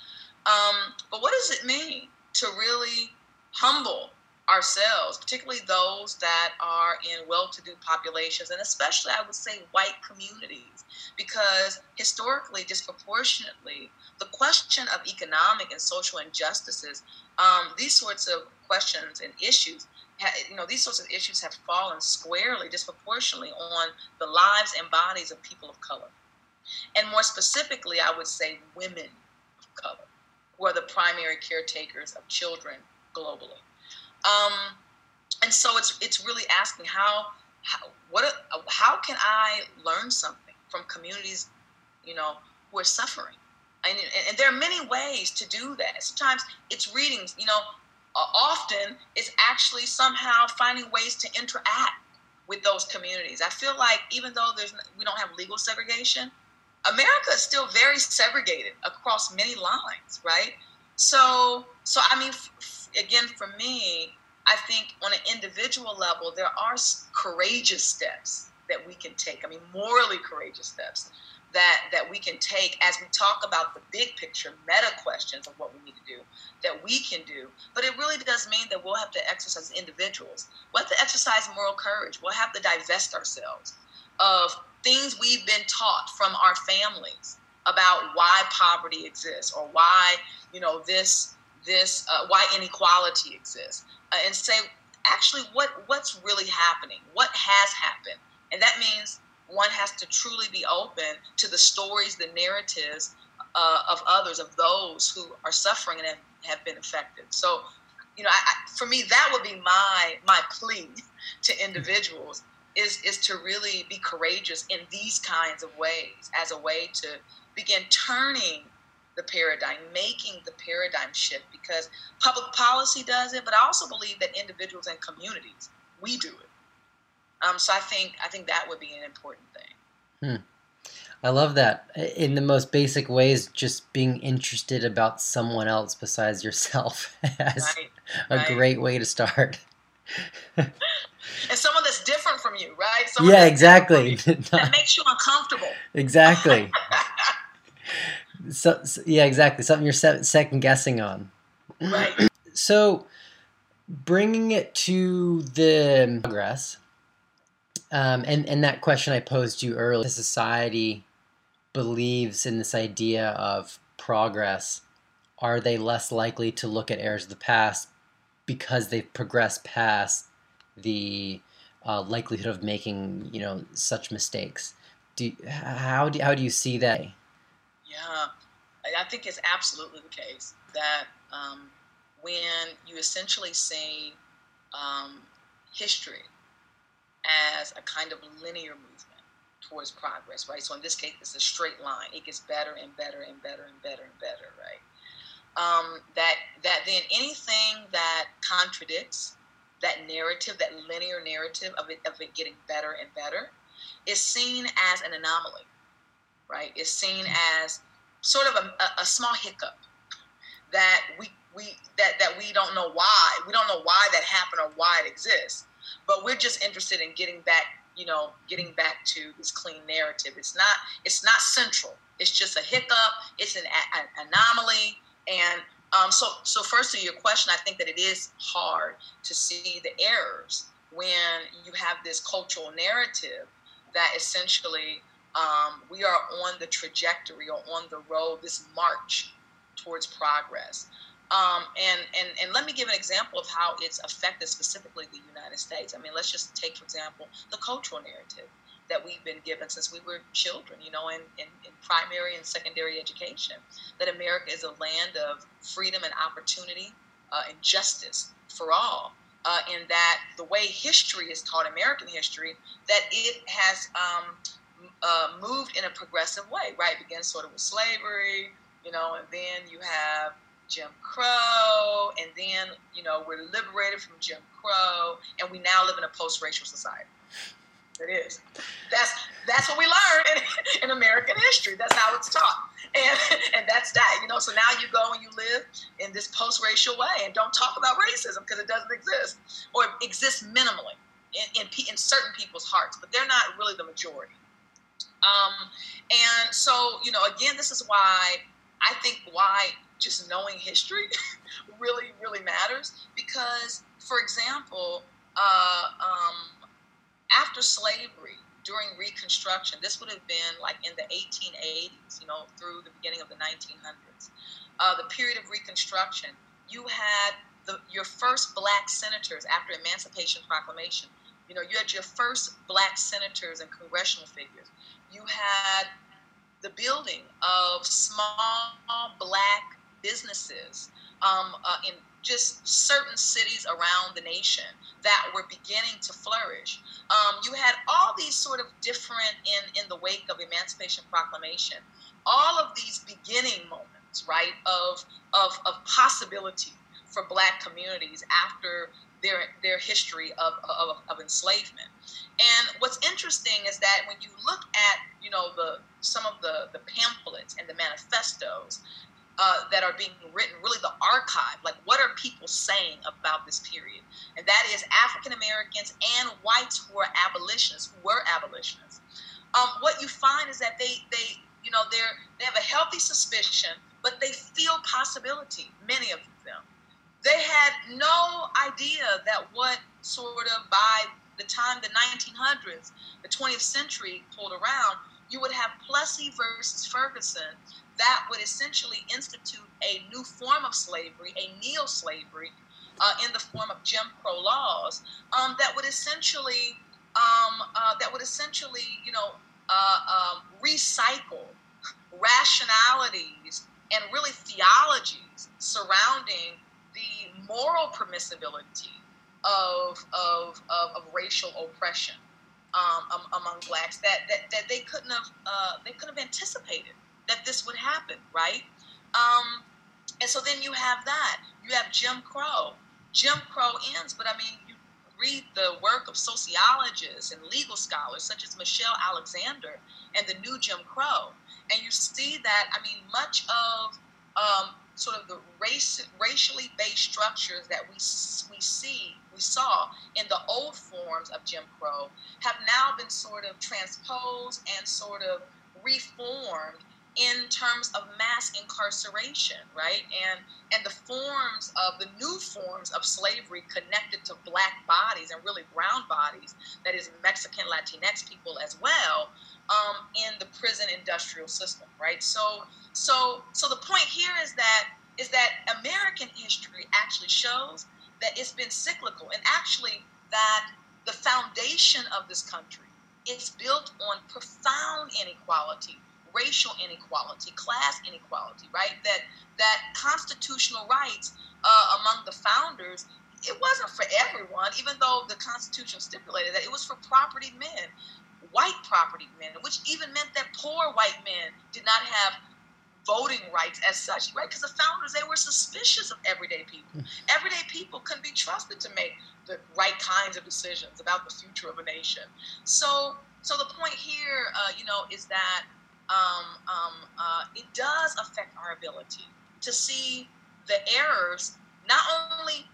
Um, but what does it mean to really humble ourselves, particularly those that are in well to do populations, and especially, I would say, white communities, because historically, disproportionately, the question of economic and social injustices, um, these sorts of questions and issues, you know, these sorts of issues have fallen squarely, disproportionately on the lives and bodies of people of color. And more specifically, I would say women of color, who are the primary caretakers of children globally. Um, and so it's it's really asking how, how what how can I learn something from communities, you know, who are suffering, and, and there are many ways to do that. Sometimes it's readings, you know. Often it's actually somehow finding ways to interact with those communities. I feel like even though there's we don't have legal segregation, America is still very segregated across many lines, right? So, so I mean, f- again, for me, I think on an individual level, there are courageous steps that we can take. I mean, morally courageous steps that that we can take as we talk about the big picture meta questions of what we need to do that we can do. But it really does mean that we'll have to exercise individuals. We'll have to exercise moral courage. We'll have to divest ourselves of things we've been taught from our families about why poverty exists or why you know this this uh, why inequality exists uh, and say actually what what's really happening? What has happened? And that means one has to truly be open to the stories the narratives uh, of others of those who are suffering and have, have been affected. So you know I, I, for me that would be my my plea to individuals is is to really be courageous in these kinds of ways as a way to begin turning the paradigm, making the paradigm shift because public policy does it, but I also believe that individuals and communities, we do it. Um, so I think I think that would be an important thing. Hmm. I love that. In the most basic ways, just being interested about someone else besides yourself as right, a right. great way to start. and someone that's different from you, right? Someone yeah, exactly. that makes you uncomfortable. Exactly. So, so, yeah, exactly. Something you're se- second guessing on. Right. So, bringing it to the progress, um, and and that question I posed you earlier, society believes in this idea of progress are they less likely to look at errors of the past because they've progressed past the uh, likelihood of making you know such mistakes? Do you, how do how do you see that? Yeah, I think it's absolutely the case that um, when you essentially see um, history as a kind of linear movement towards progress, right? So in this case, it's a straight line. It gets better and better and better and better and better, right? Um, that that then anything that contradicts that narrative, that linear narrative of it of it getting better and better, is seen as an anomaly, right? Is seen as sort of a, a small hiccup that we we that that we don't know why we don't know why that happened or why it exists but we're just interested in getting back you know getting back to this clean narrative. It's not it's not central. It's just a hiccup. It's an, an anomaly. And um, so so first to your question i think that it is hard to see the errors when you have this cultural narrative that essentially um, we are on the trajectory or on the road this march towards progress um, and, and, and let me give an example of how it's affected specifically the United States. I mean, let's just take, for example, the cultural narrative that we've been given since we were children, you know, in, in, in primary and secondary education, that America is a land of freedom and opportunity uh, and justice for all. Uh, and that the way history is taught, American history, that it has um, uh, moved in a progressive way, right? It begins sort of with slavery, you know, and then you have Jim Crow, and then you know we're liberated from Jim Crow, and we now live in a post-racial society. It is. That's that's what we learn in, in American history. That's how it's taught, and and that's that. You know, so now you go and you live in this post-racial way, and don't talk about racism because it doesn't exist, or it exists minimally in, in in certain people's hearts, but they're not really the majority. Um, and so you know, again, this is why I think why just knowing history really, really matters because, for example, uh, um, after slavery, during Reconstruction, this would have been like in the 1880s, you know, through the beginning of the 1900s. Uh, the period of Reconstruction, you had the, your first black senators after Emancipation Proclamation. You know, you had your first black senators and congressional figures. You had the building of small black businesses um, uh, in just certain cities around the nation that were beginning to flourish. Um, you had all these sort of different in in the wake of Emancipation Proclamation, all of these beginning moments, right, of of, of possibility for Black communities after their their history of, of, of enslavement. And what's interesting is that when you look at you know the some of the the pamphlets and the manifestos uh, that are being written, really the archive. Like, what are people saying about this period? And that is African Americans and whites who are abolitionists, who were abolitionists. Um, what you find is that they, they, you know, they're they have a healthy suspicion, but they feel possibility. Many of them, they had no idea that what sort of by the time the 1900s, the 20th century pulled around, you would have Plessy versus Ferguson, that would essentially institute a new form of slavery, a neo slavery, uh, in the form of Jim Crow laws um, that would essentially um, uh, that would essentially you know uh, um, recycle rationalities and really theologies surrounding moral permissibility of of, of, of racial oppression um, among blacks that, that, that they couldn't have uh, they couldn't have anticipated that this would happen, right? Um, and so then you have that. You have Jim Crow. Jim Crow ends, but I mean, you read the work of sociologists and legal scholars such as Michelle Alexander and the New Jim Crow, and you see that, I mean, much of um, sort of the race, racially based structures that we, we see, we saw in the old forms of Jim Crow have now been sort of transposed and sort of reformed in terms of mass incarceration, right? And and the forms of the new forms of slavery connected to black bodies and really brown bodies, that is Mexican Latinx people as well, um, in the prison industrial system, right? So so so the point here is that is that American history actually shows that it's been cyclical and actually that the foundation of this country is built on profound inequality racial inequality class inequality right that that constitutional rights uh, among the founders it wasn't for everyone even though the constitution stipulated that it was for property men white property men which even meant that poor white men did not have voting rights as such, right? Because the founders, they were suspicious of everyday people. Hmm. Everyday people couldn't be trusted to make the right kinds of decisions about the future of a nation. So, so the point here, uh, you know, is that um, um, uh, it does affect our ability to see the errors, not only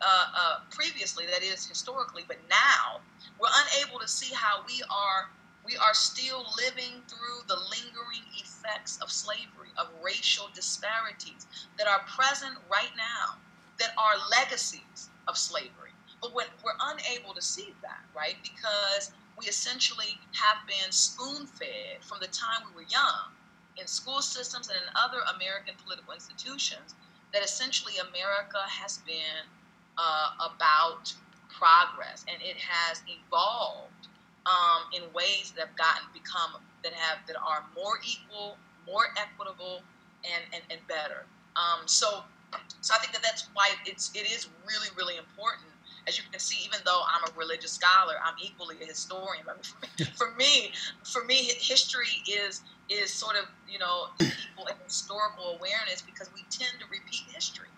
uh, uh previously, that is historically, but now we're unable to see how we are we are still living through the lingering effects of slavery, of racial disparities that are present right now, that are legacies of slavery. But we're, we're unable to see that, right? Because we essentially have been spoon fed from the time we were young in school systems and in other American political institutions that essentially America has been uh, about progress and it has evolved um, in ways that have gotten become that have that are more equal, more equitable, and and, and better. Um, so so I think that that's why it's it is really really important. As you can see, even though I'm a religious scholar, I'm equally a historian. For, me, for me, history is is sort of you know equal historical awareness because we tend to repeat history.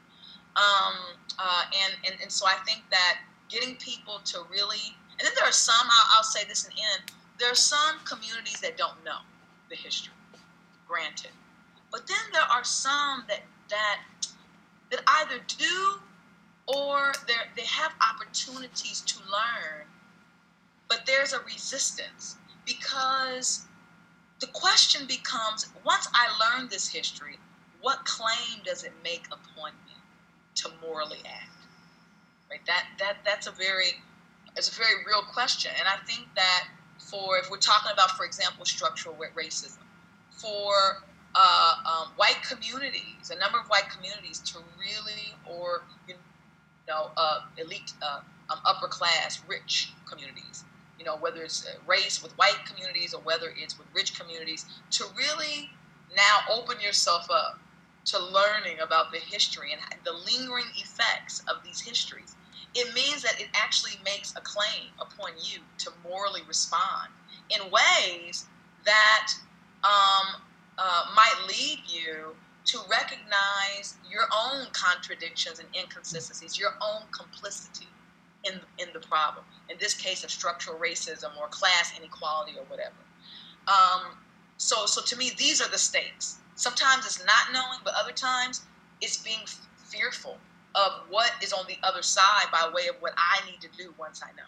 Um, uh, and, and and so I think that getting people to really and then there are some, I'll, I'll say this in the end, there are some communities that don't know the history, granted. But then there are some that that that either do or they have opportunities to learn, but there's a resistance because the question becomes once I learn this history, what claim does it make upon me to morally act? Right? That that that's a very it's a very real question. And I think that for, if we're talking about, for example, structural racism, for uh, um, white communities, a number of white communities to really, or, you know, uh, elite, uh, um, upper class, rich communities, you know, whether it's race with white communities or whether it's with rich communities, to really now open yourself up to learning about the history and the lingering effects of these histories it means that it actually makes a claim upon you to morally respond in ways that um, uh, might lead you to recognize your own contradictions and inconsistencies, your own complicity in, in the problem. In this case, of structural racism or class inequality or whatever. Um, so, so to me, these are the stakes. Sometimes it's not knowing, but other times it's being fearful of what is on the other side by way of what I need to do once I know.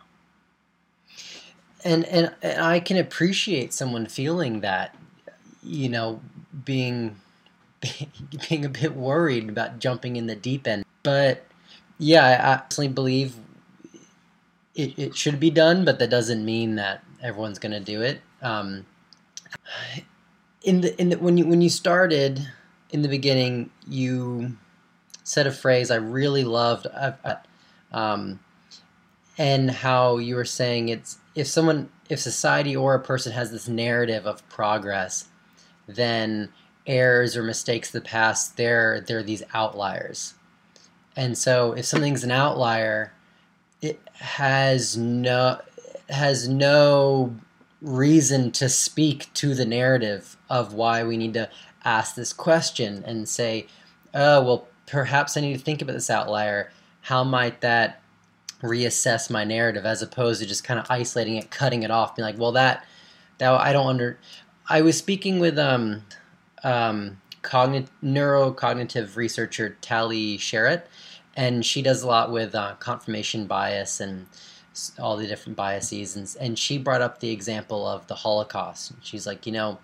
And, and and I can appreciate someone feeling that, you know, being being a bit worried about jumping in the deep end. But yeah, I absolutely believe it, it should be done, but that doesn't mean that everyone's going to do it. Um, in the in the, when you when you started in the beginning, you said a phrase I really loved, um, and how you were saying it's if someone, if society or a person has this narrative of progress, then errors or mistakes of the past, they're they're these outliers, and so if something's an outlier, it has no has no reason to speak to the narrative of why we need to ask this question and say, oh well perhaps I need to think about this outlier. How might that reassess my narrative as opposed to just kind of isolating it, cutting it off, being like, well, that, that I don't under. I was speaking with um, um, cognitive neurocognitive researcher Tali Sharot, and she does a lot with uh, confirmation bias and all the different biases, and and she brought up the example of the Holocaust. She's like, you know,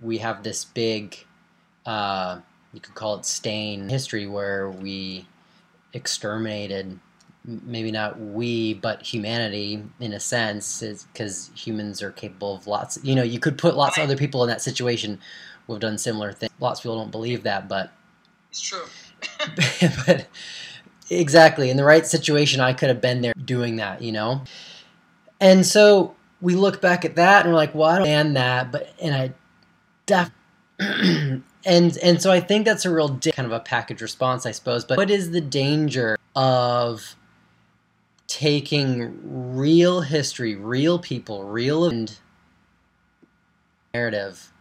we have this big. Uh, you could call it stain history where we exterminated maybe not we but humanity in a sense because humans are capable of lots you know you could put lots of other people in that situation who have done similar things lots of people don't believe that but it's true but exactly in the right situation, I could have been there doing that, you know. And so we look back at that and we're like, well, I don't understand that, but and I def and and so I think that's a real kind of a package response, I suppose. But what is the danger of taking real history, real people, real and narrative,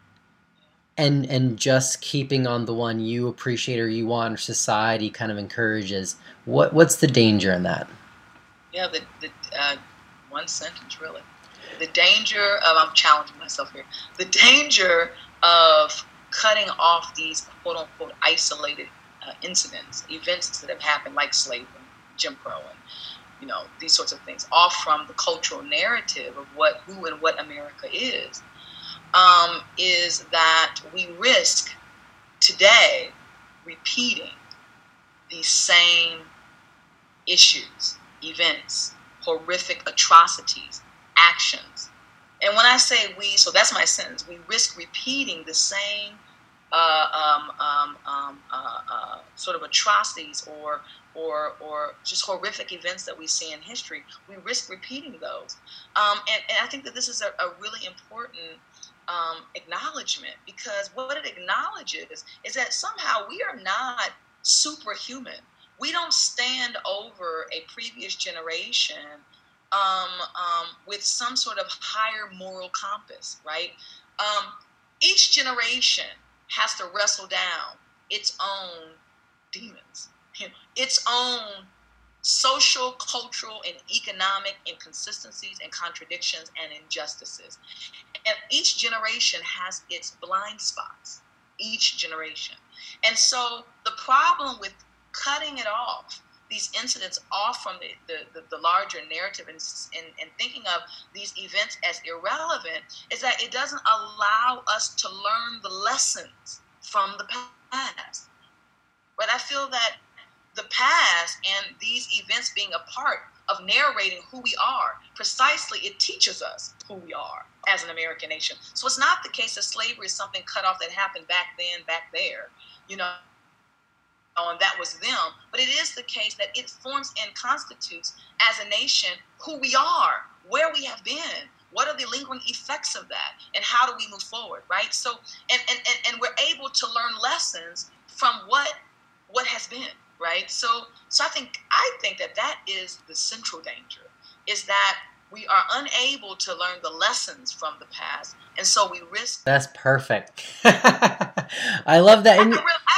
and and just keeping on the one you appreciate or you want or society kind of encourages? What what's the danger in that? Yeah, the, the uh, one sentence really. The danger of I'm challenging myself here. The danger of cutting off these quote unquote isolated uh, incidents, events that have happened, like slavery, Jim Crow, and you know these sorts of things, off from the cultural narrative of what who and what America is, um, is that we risk today repeating these same issues, events, horrific atrocities, actions. And when I say we, so that's my sentence, we risk repeating the same uh, um, um, um, uh, uh, sort of atrocities or, or, or just horrific events that we see in history. We risk repeating those. Um, and, and, I think that this is a, a really important um, acknowledgement because what it acknowledges is that somehow we are not superhuman. We don't stand over a previous generation um, um, with some sort of higher moral compass, right? Um, each generation has to wrestle down its own demons, its own social, cultural, and economic inconsistencies and contradictions and injustices. And each generation has its blind spots, each generation. And so the problem with cutting it off these incidents off from the, the, the, the larger narrative and, and, and, thinking of these events as irrelevant is that it doesn't allow us to learn the lessons from the past. But I feel that the past and these events being a part of narrating who we are, precisely it teaches us who we are as an American nation. So it's not the case that slavery is something cut off that happened back then, back there. You know, and that was them. But it is the case that it forms and constitutes as a nation who we are, where we have been, what are the lingering effects of that, and how do we move forward, right? So, and and and, and we're able to learn lessons from what what has been, right? So, so I think I think that that is the central danger, is that we are unable to learn the lessons from the past, and so we risk. That's perfect. I love that. I I have, to really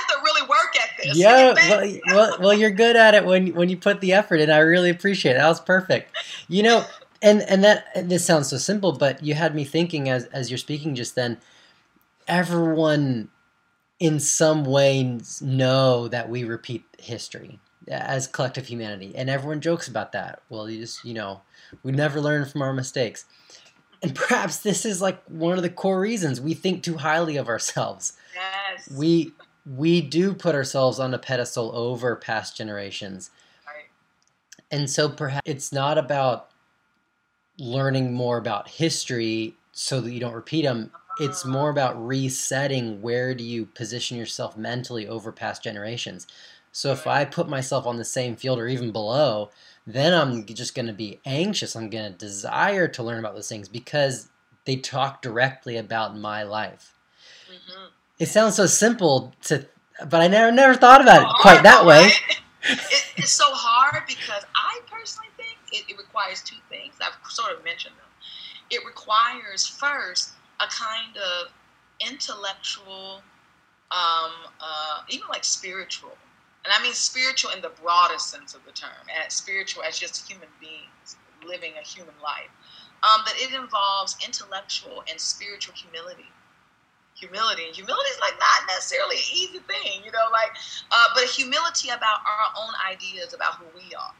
work at this. Yeah, well, well, well, you're good at it when when you put the effort in. I really appreciate it. That was perfect. You know, and and that this sounds so simple, but you had me thinking as as you're speaking just then. Everyone, in some ways, know that we repeat history as collective humanity, and everyone jokes about that. Well, you just you know we never learn from our mistakes. And perhaps this is like one of the core reasons we think too highly of ourselves. Yes. We we do put ourselves on a pedestal over past generations. Right. And so perhaps it's not about learning more about history so that you don't repeat them. It's uh-huh. more about resetting where do you position yourself mentally over past generations. So if I put myself on the same field or even below, then I'm just going to be anxious. I'm going to desire to learn about those things because they talk directly about my life. Mm-hmm. It sounds so simple to, but I never never thought about it quite that way. It, it's so hard because I personally think it, it requires two things. I've sort of mentioned them. It requires first a kind of intellectual, um, uh, even like spiritual and I mean spiritual in the broadest sense of the term, as spiritual as just human beings living a human life. Um, but it involves intellectual and spiritual humility. Humility. And humility is like not necessarily an easy thing, you know, like, uh, but humility about our own ideas about who we are,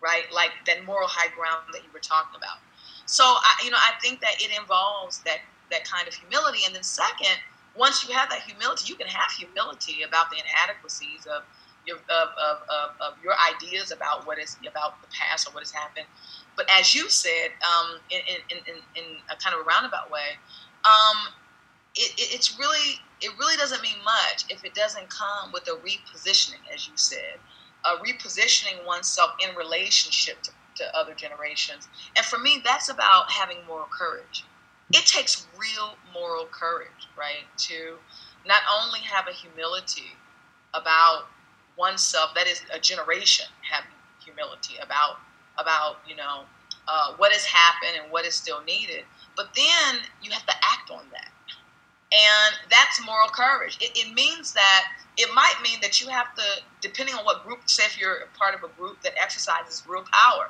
right? Like that moral high ground that you were talking about. So, I, you know, I think that it involves that that kind of humility. And then, second, once you have that humility, you can have humility about the inadequacies of your, of, of, of, of, your ideas about what is about the past or what has happened. But as you said, um, in, in, in, in a kind of a roundabout way, um, it, it, it's really it really doesn't mean much if it doesn't come with a repositioning, as you said, a repositioning oneself in relationship to, to other generations. And for me, that's about having moral courage. It takes real moral courage, right, to not only have a humility about oneself, that is a generation having humility about about you know uh, what has happened and what is still needed, but then you have to act on that. And that's moral courage. It, it, means that it might mean that you have to, depending on what group, say if you're part of a group that exercises real power,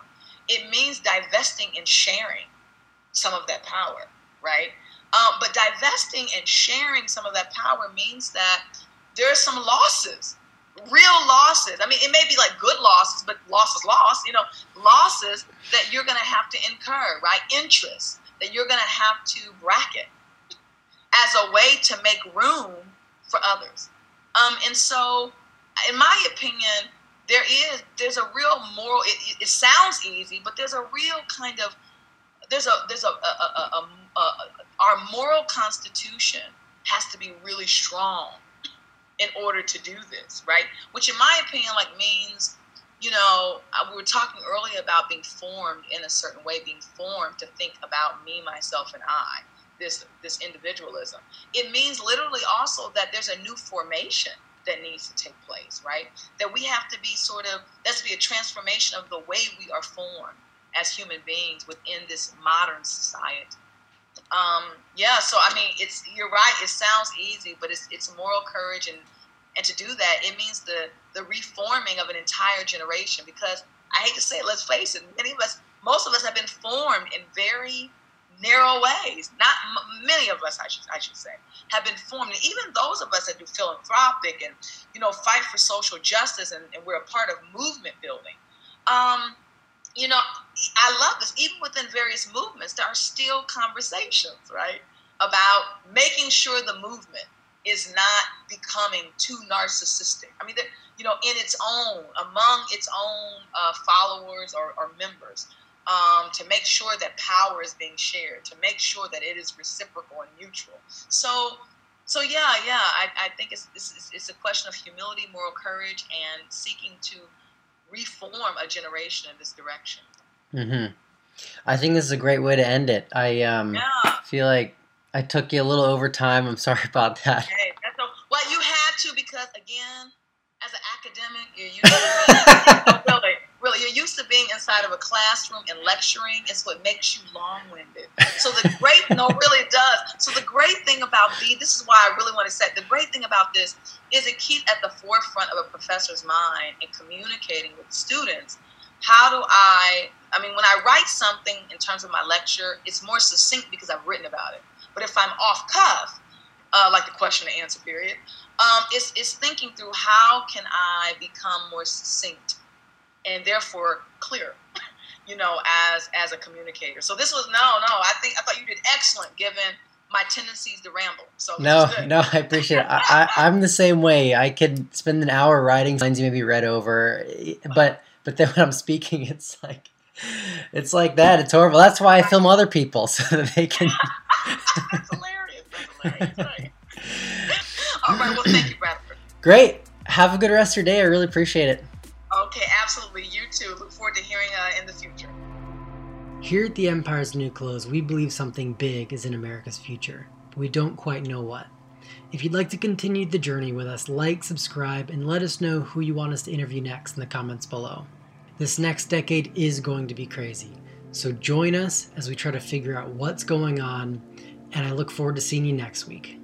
it means divesting and sharing some of that power, right? Um, but divesting and sharing some of that power means that there are some losses, real losses. I mean, it may be like good losses, but losses, loss, you know, losses that you're going to have to incur, right? Interest that you're going to have to bracket as a way to make room for others. Um, and so, in my opinion, there is there's a real moral. It, it, sounds easy, but there's a real kind of there's a there's a, a, a, a our moral constitution has to be really strong in order to do this, right? Which, in my opinion, like means you know, we were talking earlier about being formed in a certain way, being formed to think about me, myself, and I this this individualism. It means literally also that there's a new formation that needs to take place, right? That we have to be sort of that's to be a transformation of the way we are formed as human beings within this modern society. Um, yeah, so I mean, it's you're right. It sounds easy, but it's it's moral courage and and to do that, it means the the reforming of an entire generation. Because I hate to say it, let's face it, many of us, most of us, have been formed in very narrow ways. Not many of us, I should, I should say, have been formed. And even those of us that do philanthropic and you know fight for social justice, and, and we're a part of movement building. Um, you know, I love this. Even within various movements, there are still conversations, right, about making sure the movement is not becoming too narcissistic. I mean, you know, in its own, among its own uh, followers or, or members um, to make sure that power is being shared, to make sure that it is reciprocal and mutual. So, so yeah, yeah, I, I think it's, it's, it's a question of humility, moral courage, and seeking to reform a generation in this direction. Mm-hmm. I think this is a great way to end it. I um, yeah. feel like I took you a little over time. I'm sorry about that. Hey, that's a, well, you had to because again, as an academic, you're used to really, you're used to being inside of a classroom and lecturing. It's what makes you long-winded. So the great, no, really it does. So the great thing about the, this is why I really want to say, the great thing about this is it keeps at the forefront of a professor's mind in communicating with students. How do I, I mean, when I write something in terms of my lecture, it's more succinct because I've written about it. But if I'm off cuff, uh, like the question and answer period, um, it's, it's thinking through how can I become more succinct and therefore clear, you know, as as a communicator. So this was no, no. I think I thought you did excellent given my tendencies to ramble. So no, no, I appreciate it. I, I, am the same way. I could spend an hour writing lines you maybe read over, eh, but but then when I'm speaking, it's like it's like that. It's horrible. That's why I film other people so that they can. That's hilarious. That's hilarious. Right. All right. Well, thank you, Bradford. Great. Have a good rest of your day. I really appreciate it. Okay, absolutely. You too. Look forward to hearing uh, in the future. Here at the Empire's New Clothes, we believe something big is in America's future, but we don't quite know what. If you'd like to continue the journey with us, like, subscribe, and let us know who you want us to interview next in the comments below. This next decade is going to be crazy, so join us as we try to figure out what's going on, and I look forward to seeing you next week.